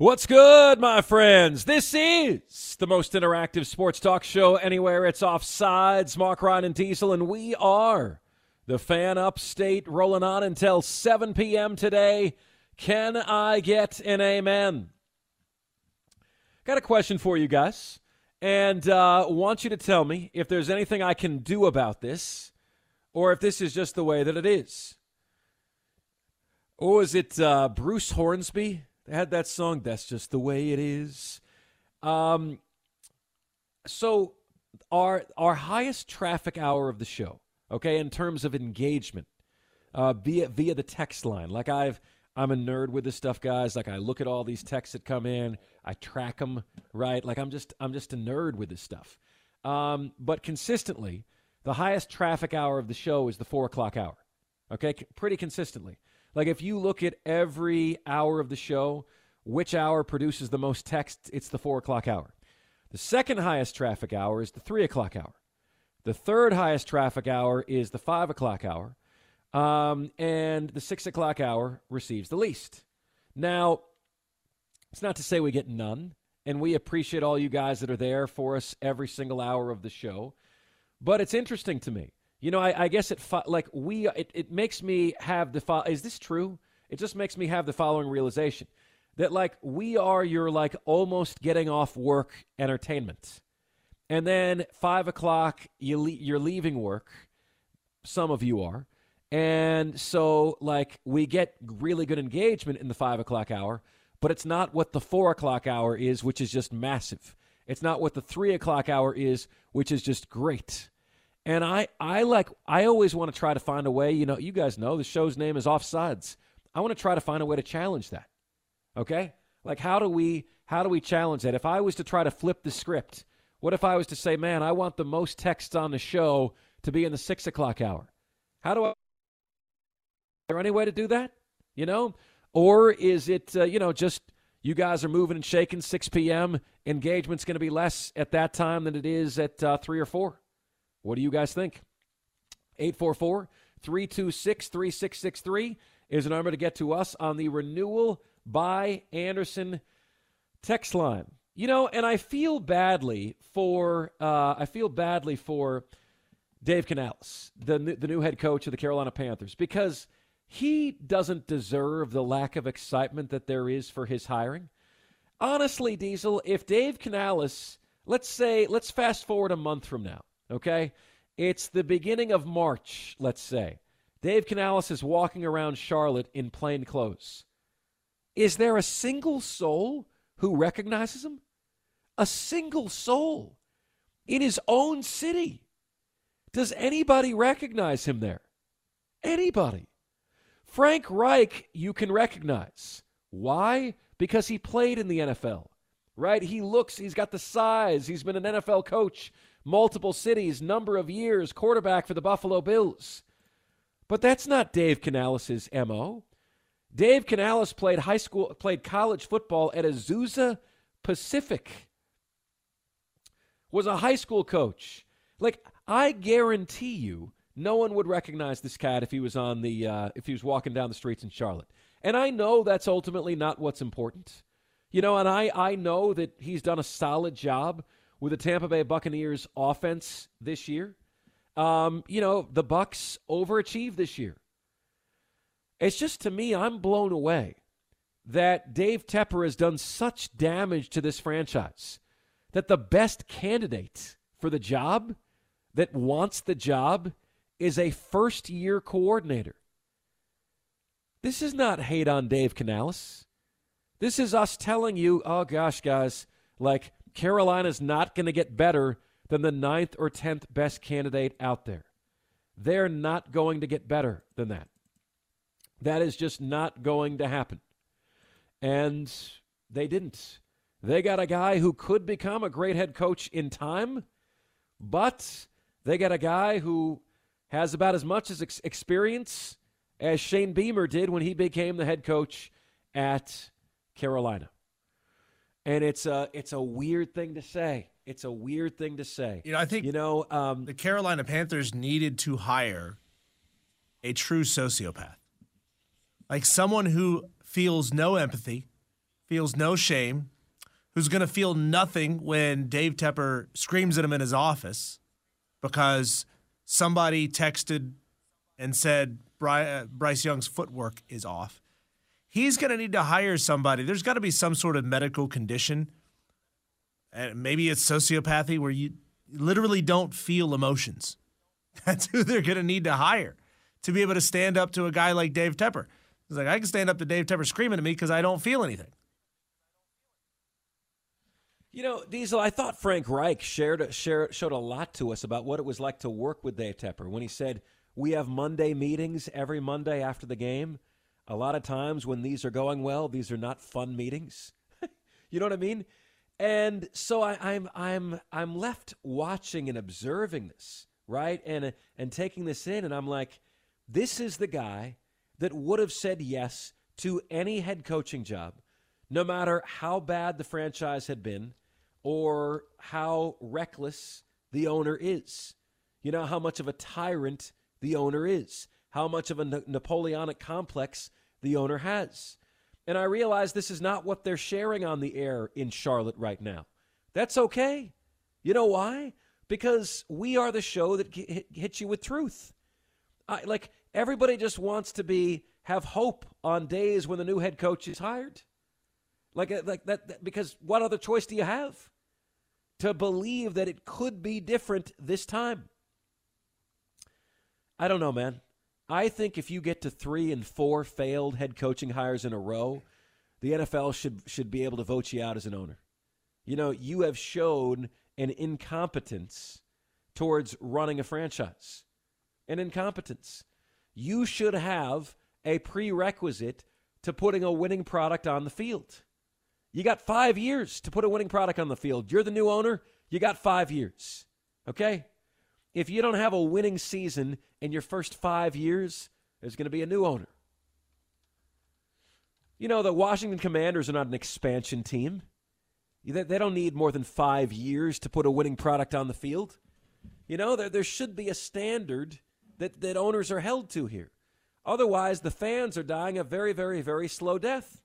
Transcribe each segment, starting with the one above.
What's good, my friends? This is the most interactive sports talk show anywhere. It's Offsides, Mark Ryan and Diesel, and we are the fan upstate rolling on until 7 p.m. today. Can I get an amen? Got a question for you guys, and uh, want you to tell me if there's anything I can do about this, or if this is just the way that it is. Or is it uh, Bruce Hornsby? They had that song, That's Just the Way It Is. Um, so, our, our highest traffic hour of the show, okay, in terms of engagement, uh, via, via the text line, like I've I'm a nerd with this stuff, guys. Like I look at all these texts that come in, I track them, right? Like I'm just I'm just a nerd with this stuff. Um, but consistently, the highest traffic hour of the show is the four o'clock hour. Okay, C- pretty consistently. Like if you look at every hour of the show, which hour produces the most text? It's the four o'clock hour. The second highest traffic hour is the three o'clock hour. The third highest traffic hour is the five o'clock hour. Um, and the six o'clock hour receives the least. Now, it's not to say we get none, and we appreciate all you guys that are there for us every single hour of the show. But it's interesting to me. You know, I, I guess it like we it, it makes me have the is this true? It just makes me have the following realization that like we are your like almost getting off work entertainment, and then five o'clock you le- you're leaving work. Some of you are, and so, like, we get really good engagement in the five o'clock hour, but it's not what the four o'clock hour is, which is just massive. It's not what the three o'clock hour is, which is just great. And I, I like, I always want to try to find a way. You know, you guys know the show's name is Offsides. I want to try to find a way to challenge that. Okay, like how do we, how do we challenge that? If I was to try to flip the script, what if I was to say, man, I want the most texts on the show to be in the six o'clock hour? How do I? Is there any way to do that? You know? Or is it, uh, you know, just you guys are moving and shaking 6 p.m., engagement's going to be less at that time than it is at uh, 3 or 4? What do you guys think? 844 326 3663 is a number to get to us on the renewal by Anderson text line. You know, and I feel badly for uh, I feel badly for Dave Canales, the the new head coach of the Carolina Panthers, because he doesn't deserve the lack of excitement that there is for his hiring. Honestly, Diesel, if Dave Canales, let's say, let's fast forward a month from now, okay? It's the beginning of March, let's say. Dave Canales is walking around Charlotte in plain clothes. Is there a single soul who recognizes him? A single soul in his own city. Does anybody recognize him there? Anybody? Frank Reich, you can recognize. Why? Because he played in the NFL, right? He looks, he's got the size. He's been an NFL coach, multiple cities, number of years, quarterback for the Buffalo Bills. But that's not Dave Canales' MO. Dave Canales played high school, played college football at Azusa Pacific. Was a high school coach. Like I guarantee you, no one would recognize this cat if he was on the uh, if he was walking down the streets in Charlotte. And I know that's ultimately not what's important. You know, and I, I know that he's done a solid job with the Tampa Bay Buccaneers offense this year. Um, you know, the Bucs overachieved this year. It's just to me, I'm blown away that Dave Tepper has done such damage to this franchise that the best candidate for the job that wants the job is a first year coordinator. This is not hate on Dave Canales. This is us telling you, oh gosh, guys, like Carolina's not going to get better than the ninth or tenth best candidate out there. They're not going to get better than that. That is just not going to happen. And they didn't. They got a guy who could become a great head coach in time, but they got a guy who has about as much as ex- experience as Shane Beamer did when he became the head coach at Carolina. And it's a it's a weird thing to say. It's a weird thing to say. You know, I think you know um, the Carolina Panthers needed to hire a true sociopath, like someone who feels no empathy, feels no shame, who's going to feel nothing when Dave Tepper screams at him in his office because somebody texted and said uh, Bryce Young's footwork is off. He's going to need to hire somebody. There's got to be some sort of medical condition, and maybe it's sociopathy where you literally don't feel emotions. That's who they're going to need to hire to be able to stand up to a guy like Dave Tepper. He's like, I can stand up to Dave Tepper screaming at me because I don't feel anything. You know, Diesel, I thought Frank Reich shared, shared, showed a lot to us about what it was like to work with Dave Tepper when he said, We have Monday meetings every Monday after the game. A lot of times when these are going well, these are not fun meetings. you know what I mean? And so I, I'm I'm I'm left watching and observing this, right? And and taking this in, and I'm like, this is the guy that would have said yes to any head coaching job, no matter how bad the franchise had been or how reckless the owner is. You know how much of a tyrant the owner is, how much of a Napoleonic complex the owner has. And I realize this is not what they're sharing on the air in Charlotte right now. That's okay. You know why? Because we are the show that hits you with truth. I, like everybody just wants to be have hope on days when the new head coach is hired. Like uh, like that, that because what other choice do you have? To believe that it could be different this time. I don't know, man. I think if you get to three and four failed head coaching hires in a row, the NFL should should be able to vote you out as an owner. You know, you have shown an incompetence towards running a franchise. An incompetence. You should have a prerequisite to putting a winning product on the field. You got five years to put a winning product on the field. You're the new owner. You got five years. Okay? If you don't have a winning season in your first five years, there's going to be a new owner. You know, the Washington Commanders are not an expansion team. They don't need more than five years to put a winning product on the field. You know, there, there should be a standard that, that owners are held to here. Otherwise, the fans are dying a very, very, very slow death.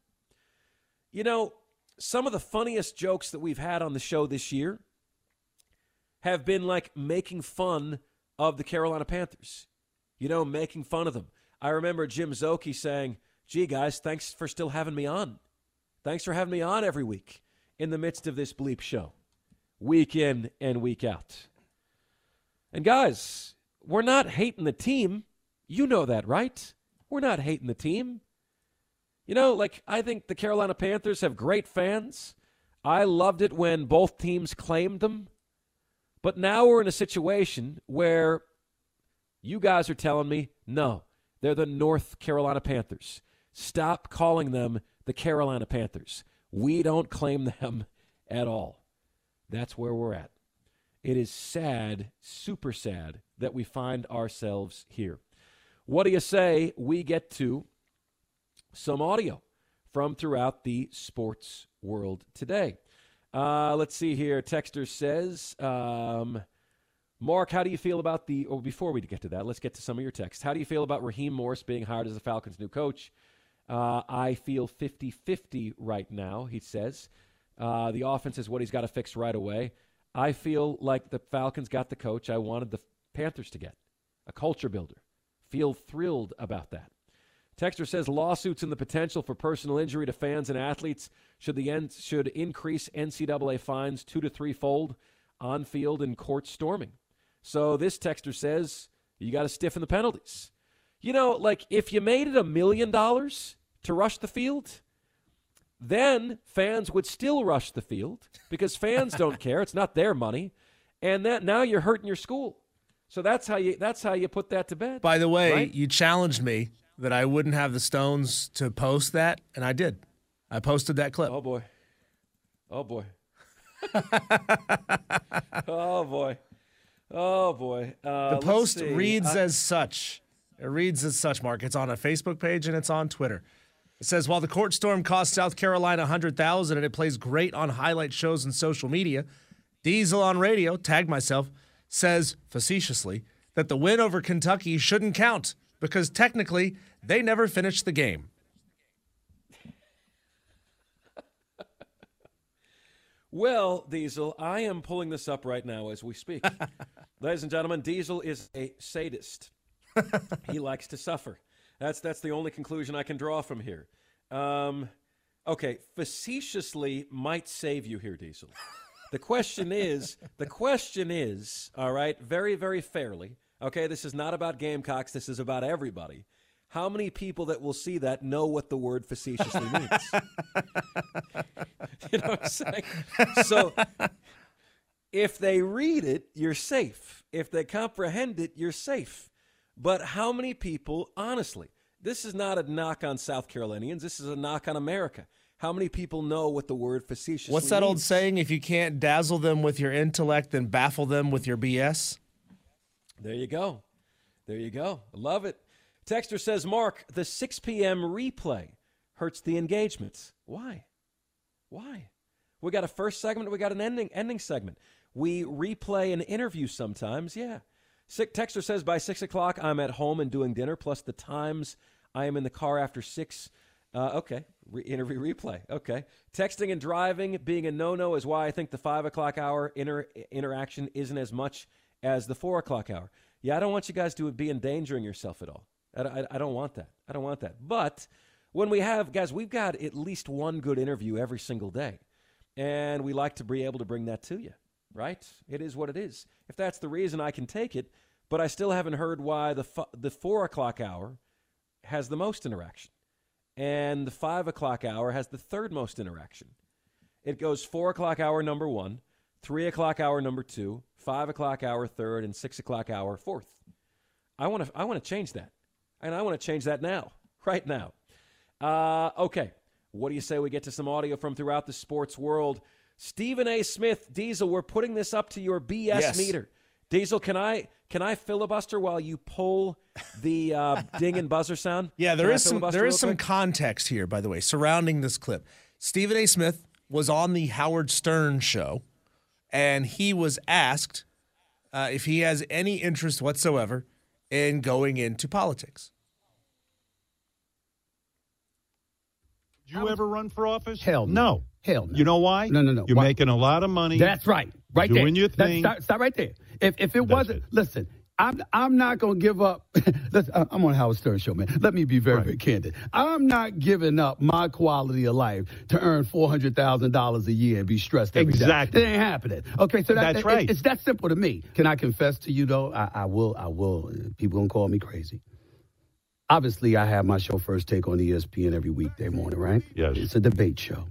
You know, some of the funniest jokes that we've had on the show this year have been like making fun of the Carolina Panthers. You know, making fun of them. I remember Jim Zoki saying, gee, guys, thanks for still having me on. Thanks for having me on every week in the midst of this bleep show, week in and week out. And guys, we're not hating the team. You know that, right? We're not hating the team. You know, like, I think the Carolina Panthers have great fans. I loved it when both teams claimed them. But now we're in a situation where you guys are telling me, no, they're the North Carolina Panthers. Stop calling them the Carolina Panthers. We don't claim them at all. That's where we're at. It is sad, super sad, that we find ourselves here. What do you say we get to some audio from throughout the sports world today? Uh, let's see here. Texter says, um, Mark, how do you feel about the, or before we get to that, let's get to some of your texts. How do you feel about Raheem Morris being hired as the Falcons' new coach? Uh, I feel 50 50 right now, he says. Uh, the offense is what he's got to fix right away. I feel like the Falcons got the coach I wanted the Panthers to get a culture builder. Feel thrilled about that. Texter says lawsuits and the potential for personal injury to fans and athletes should the end should increase NCAA fines two to threefold on field and court storming. So this texter says you got to stiffen the penalties. You know, like if you made it a million dollars to rush the field, then fans would still rush the field because fans don't care. It's not their money, and that now you're hurting your school. So that's how you that's how you put that to bed. By the way, right? you challenged me that I wouldn't have the stones to post that, and I did. I posted that clip. Oh boy. Oh boy. oh boy. Oh boy. Uh, the post reads I- as such. It reads as such, Mark. It's on a Facebook page and it's on Twitter. It says while the court storm cost South Carolina 100,000 and it plays great on highlight shows and social media, Diesel on radio, tagged myself, says facetiously that the win over Kentucky shouldn't count because technically they never finished the game. Well, Diesel, I am pulling this up right now as we speak. Ladies and gentlemen, Diesel is a sadist. he likes to suffer. That's that's the only conclusion I can draw from here. Um, okay, facetiously might save you here, Diesel. The question is, the question is, all right, very very fairly. Okay, this is not about Gamecocks. This is about everybody. How many people that will see that know what the word facetiously means? you know what I'm saying? So if they read it, you're safe. If they comprehend it, you're safe. But how many people, honestly, this is not a knock on South Carolinians, this is a knock on America. How many people know what the word facetiously What's that old saying? If you can't dazzle them with your intellect, then baffle them with your BS. There you go. There you go. Love it. Texter says, Mark, the 6 p.m. replay hurts the engagement. Why? Why? We got a first segment, we got an ending ending segment. We replay an interview sometimes, yeah. Sick Texter says by six o'clock I'm at home and doing dinner, plus the times I am in the car after six. Uh, okay, Re- interview replay. Okay, texting and driving being a no-no is why I think the five o'clock hour inter- interaction isn't as much as the four o'clock hour. Yeah, I don't want you guys to be endangering yourself at all. I, I, I don't want that. I don't want that. But when we have guys, we've got at least one good interview every single day, and we like to be able to bring that to you. Right? It is what it is. If that's the reason, I can take it. But I still haven't heard why the fu- the four o'clock hour has the most interaction, and the five o'clock hour has the third most interaction. It goes four o'clock hour number one, three o'clock hour number two, five o'clock hour third, and six o'clock hour fourth. I want to I want to change that, and I want to change that now, right now. Uh, okay, what do you say we get to some audio from throughout the sports world? Stephen A. Smith, Diesel, we're putting this up to your BS Yes. meter. Diesel, can I can I filibuster while you pull the uh, ding and buzzer sound? Yeah, there Can is some there is some quick? context here, by the way, surrounding this clip. Stephen A. Smith was on the Howard Stern show, and he was asked uh, if he has any interest whatsoever in going into politics. Did you ever run for office? Hell no. no. Hell no. You know why? No, no, no. You're Why? making a lot of money. That's right. Right there. Doing your That's- thing. Stop, stop right there. If if it That's wasn't, it. listen. I'm I'm not gonna give up. I'm on Howard Stern show, man. Let me be very Right. very candid. I'm not giving up my quality of life to earn four hundred thousand dollars a year and be stressed every day. Exactly. It ain't happening. Okay, so that, That's it- right. it's that simple to me. Can I confess to you though? I, I will. I will. People gonna call me crazy. Obviously, I have my show first take on ESPN every weekday morning, right? Yes. It's a debate show.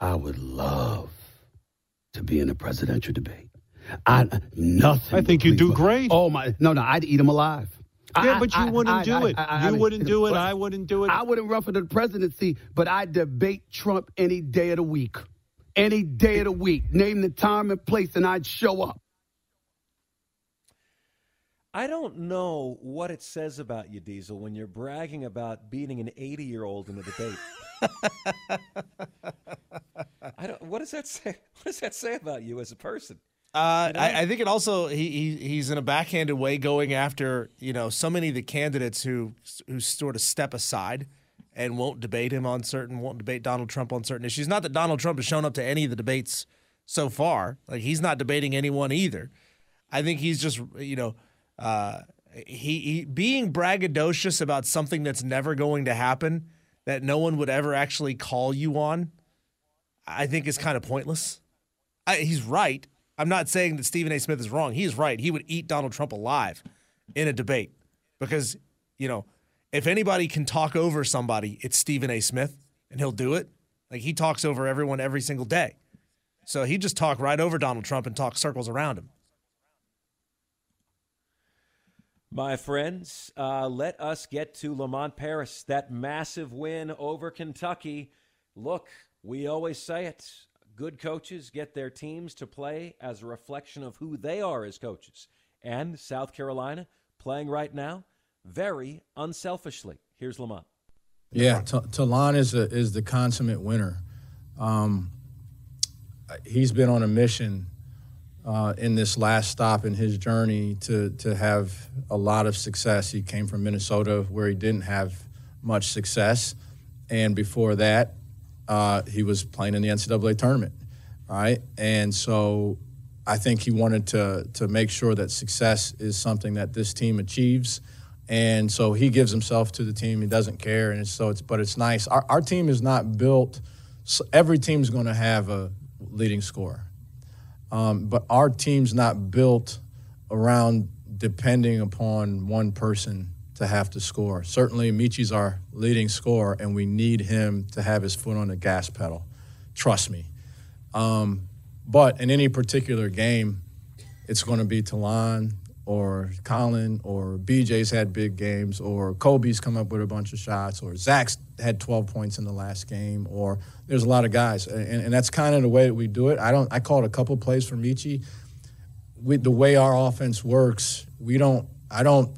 I would love to be in a presidential debate. I uh, nothing. I think would you do great. Oh my! No, no, I'd eat them alive. Yeah, I- but you I- wouldn't I- do I- it. I- I- you I- wouldn't do it. I wouldn't do it. I wouldn't run for the presidency, but I debate Trump any day of the week. Any day of the week. Name the time and place, and I'd show up. I don't know what it says about you, Diesel, when you're bragging about beating an 80 year old in a debate. I don't. What does that say? What does that say about you as a person? Uh, I, I think it also he, he he's in a backhanded way going after you know so many of the candidates who who sort of step aside and won't debate him on certain won't debate Donald Trump on certain issues. Not that Donald Trump has shown up to any of the debates so far. Like he's not debating anyone either. I think he's just you know uh, He, he being braggadocious about something that's never going to happen, that no one would ever actually call you on, I think is kind of pointless. I, he's right. I'm not saying that Stephen A. Smith is wrong. He is right. He would eat Donald Trump alive in a debate because, you know, if anybody can talk over somebody, it's Stephen A. Smith, and he'll do it. Like he talks over everyone every single day. So he just talk right over Donald Trump and talk circles around him. My friends, uh, let us get to Lamont Paris, that massive win over Kentucky. Look, we always say it. Good coaches get their teams to play as a reflection of who they are as coaches. And South Carolina playing right now very unselfishly. Here's Lamont. Yeah, T- Ta'Lon is a, is the consummate winner. Um, he's been on a mission uh, in this last stop in his journey to to have a lot of success. He came from Minnesota, where he didn't have much success, and before that, uh, he was playing in the NCAA tournament, right? And so, I think he wanted to to make sure that success is something that this team achieves. And so he gives himself to the team. He doesn't care, and so it's. But it's nice. Our, our team is not built. So every team's going to have a leading scorer, um, but our team's not built around depending upon one person to have to score. Certainly, Meechie's our leading scorer, and we need him to have his foot on the gas pedal. Trust me. Um, but in any particular game, it's going to be Ta'Lon, or Collin or BJ's had big games or Kobe's come up with a bunch of shots or Zach's had 12 points in the last game or there's a lot of guys and, and that's kind of the way that we do it. I don't I called a couple plays for Meechie. We, the way our offense works, we don't I don't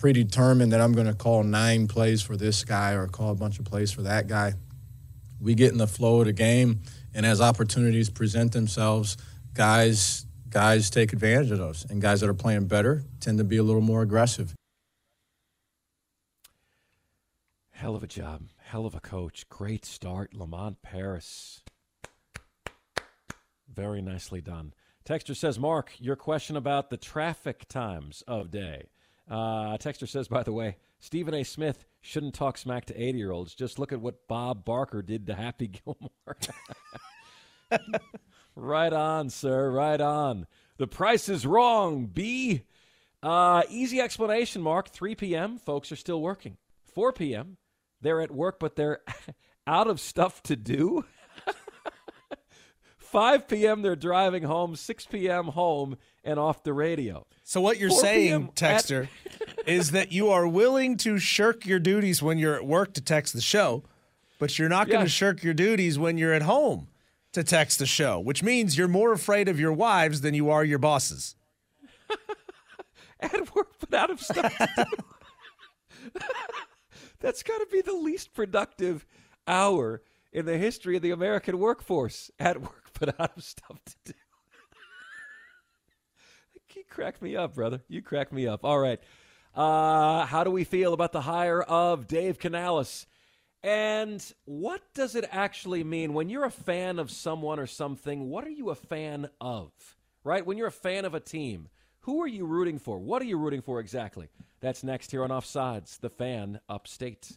predetermine that I'm going to call nine plays for this guy or call a bunch of plays for that guy. We get in the flow of the game and as opportunities present themselves, guys guys take advantage of those, and guys that are playing better tend to be a little more aggressive. Hell of a job. Hell of a coach. Great start, Lamont Paris. Very nicely done. Texter says, Mark, your question about the traffic times of day. Uh, Texter says, by the way, Stephen A. Smith shouldn't talk smack to 80 year olds. Just look at what Bob Barker did to Happy Gilmore. Right on, sir. Right on. The price is wrong. B. Uh, easy explanation, Mark. 3 p.m., folks are still working. 4 p.m., they're at work, but they're out of stuff to do. 5 p.m., they're driving home. 6 p.m., home and off the radio. So, what you're saying, Texter, at- is that you are willing to shirk your duties when you're at work to text the show, but you're not going to shirk your duties when you're at home to text the show, which means you're more afraid of your wives than you are your bosses. At work, but out of stuff to do. That's got to be the least productive hour in the history of the American workforce. At work, but out of stuff to do. Crack me up, brother. You crack me up. All right. Uh, how do we feel about the hire of Dave Canales? And what does it actually mean when you're a fan of someone or something? What are you a fan of? Right? When you're a fan of a team, who are you rooting for? What are you rooting for exactly? That's next here on Offsides, the fan upstate.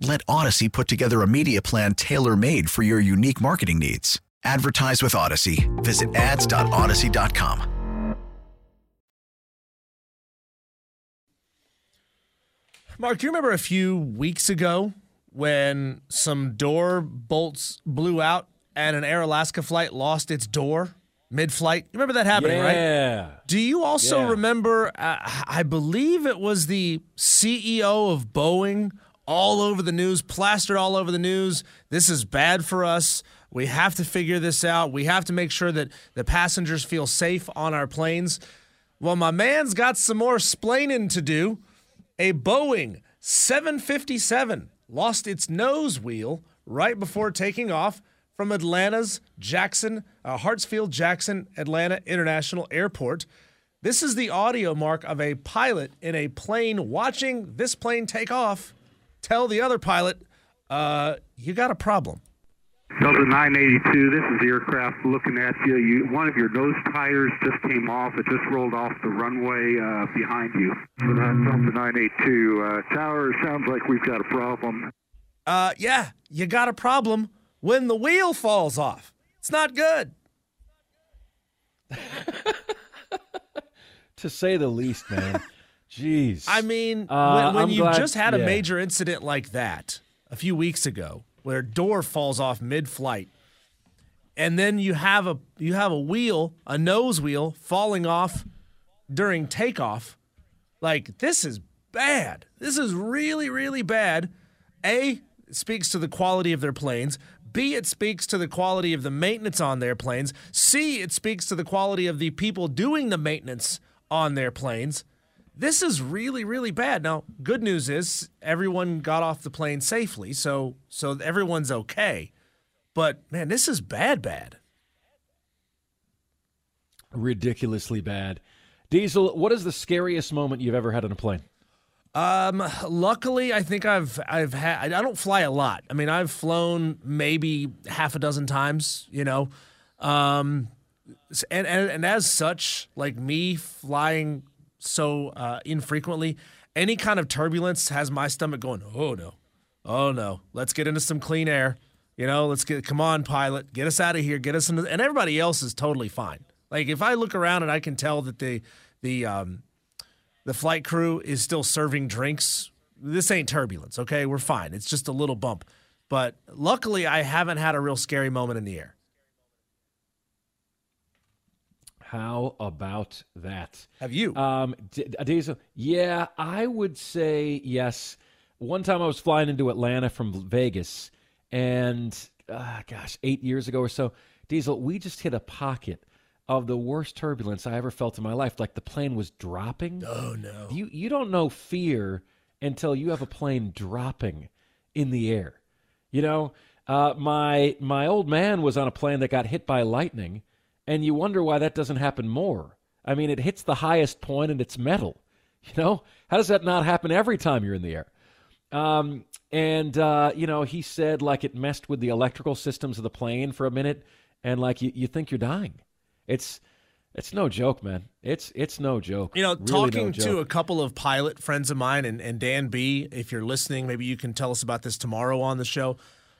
let Odyssey put together a media plan tailor made for your unique marketing needs. Advertise with Odyssey. Visit ads.odyssey.com. Mark, do you remember a few weeks ago when some door bolts blew out and an Air Alaska flight lost its door mid flight? You remember that happening, yeah. right? Yeah. Do you also yeah. remember, uh, I believe it was the CEO of Boeing all over the news, plastered all over the news. This is bad for us. We have to figure this out. We have to make sure that the passengers feel safe on our planes. Well, my man's got some more splaining to do. A Boeing 757 lost its nose wheel right before taking off from Atlanta's Jackson, uh, Hartsfield Jackson Atlanta International Airport. This is the audio mark of a pilot in a plane watching this plane take off tell the other pilot, uh, you got a problem. Delta 982, this is the aircraft looking at you. you. One of your nose tires just came off. It just rolled off the runway uh, behind you. Delta 982, uh, tower, sounds like we've got a problem. Uh, yeah, you got a problem when the wheel falls off. It's not good. To say the least, man. Jeez. I mean, Uh, when, when you glad- just had a major incident like that a few weeks ago, where a door falls off mid-flight, and then you have a you have a wheel, a nose wheel, falling off during takeoff, like this is bad. This is really, really bad. A speaks to the quality of their planes. B, it speaks to the quality of the maintenance on their planes. C, it speaks to the quality of the people doing the maintenance on their planes. This is really, really bad. Now, good news is everyone got off the plane safely, so so everyone's okay. But man, this is bad, bad. Ridiculously bad. Diesel, what is the scariest moment you've ever had on a plane? Um, luckily, I think I've I've had I don't fly a lot. I mean, I've flown maybe half a dozen times. You know, um, and and, and as such, like me flying so uh, infrequently, any kind of turbulence has my stomach going. Oh no, oh no, let's get into some clean air. You know, let's get come on, pilot, get us out of here, get us into, and everybody else is totally fine. Like if I look around and I can tell that the the um, the flight crew is still serving drinks. This ain't turbulence, okay? We're fine. It's just a little bump. But luckily, I haven't had a real scary moment in the air. How about that? Have you? Um, D- Diesel, yeah, I would say yes. One time I was flying into Atlanta from Vegas, and uh, gosh, eight years ago or so, Diesel, we just hit a pocket of the worst turbulence I ever felt in my life. Like the plane was dropping. Oh no! You you don't know fear until you have a plane dropping in the air. You know, uh, my my old man was on a plane that got hit by lightning, and you wonder why that doesn't happen more. I mean, it hits the highest point and it's metal. You know, how does that not happen every time you're in the air? Um, and uh, you know, he said like it messed with the electrical systems of the plane for a minute, and like you, you think you're dying. It's it's no joke, man. It's it's no joke. You know, Really talking no to a couple of pilot friends of mine, and, and Dan B, if you're listening, maybe you can tell us about this tomorrow on the show.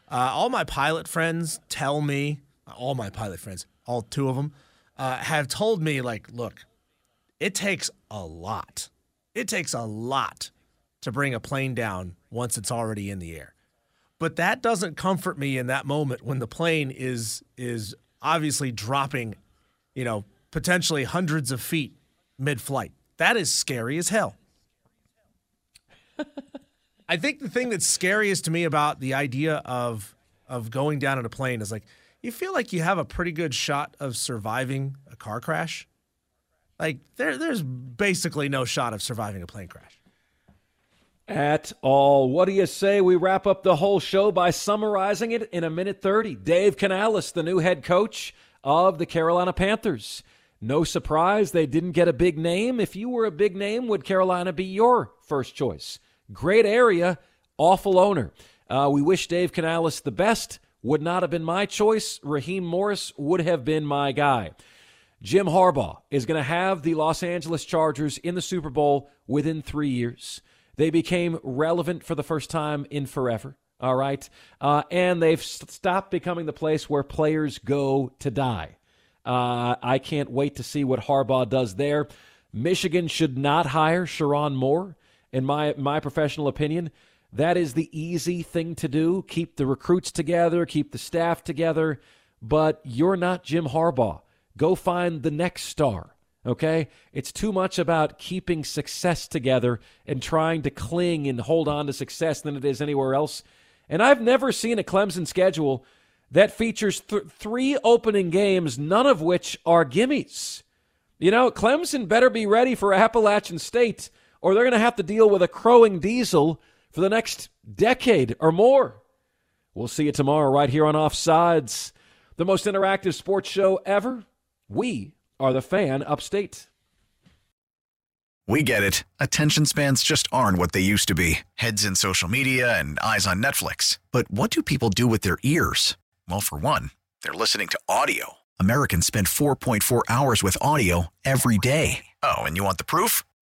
Uh, all my pilot friends tell me, all my pilot friends, all two of them, uh, have told me, like, look, it takes a lot. It takes a lot to bring a plane down once it's already in the air. But that doesn't comfort me in that moment when the plane is is obviously dropping, you know, potentially hundreds of feet mid-flight. That is scary as hell. I think the thing that's scariest to me about the idea of of going down in a plane is like you feel like you have a pretty good shot of surviving a car crash. Like there there's basically no shot of surviving a plane crash. at all. What do you say we wrap up the whole show by summarizing it in a minute 30? Dave Canales, the new head coach of the Carolina Panthers. No surprise they didn't get a big name. If you were a big name, would Carolina be your first choice? Great area, awful owner. Uh, we wish Dave Canales the best. Would not have been my choice. Raheem Morris would have been my guy. Jim Harbaugh is going to have the Los Angeles Chargers in the Super Bowl within three years. They became relevant for the first time in forever. All right. Uh, and they've st- stopped becoming the place where players go to die. Uh, I can't wait to see what Harbaugh does there. Michigan should not hire Sherrone Moore. in my my professional opinion. That is the easy thing to do. Keep the recruits together, keep the staff together, but you're not Jim Harbaugh. Go find the next star. Okay? It's too much about keeping success together and trying to cling and hold on to success than it is anywhere else. And I've never seen a Clemson schedule that features th- three opening games, none of which are gimmies. You know, Clemson better be ready for Appalachian State, or they're going to have to deal with a crowing diesel for the next decade or more. We'll see you tomorrow right here on Offsides, the most interactive sports show ever. We are the fan upstate. We get it. Attention spans just aren't what they used to be heads in social media and eyes on Netflix. But what do people do with their ears? Well, for one, they're listening to audio. Americans spend 4.4 hours with audio every day. Oh, and you want the proof?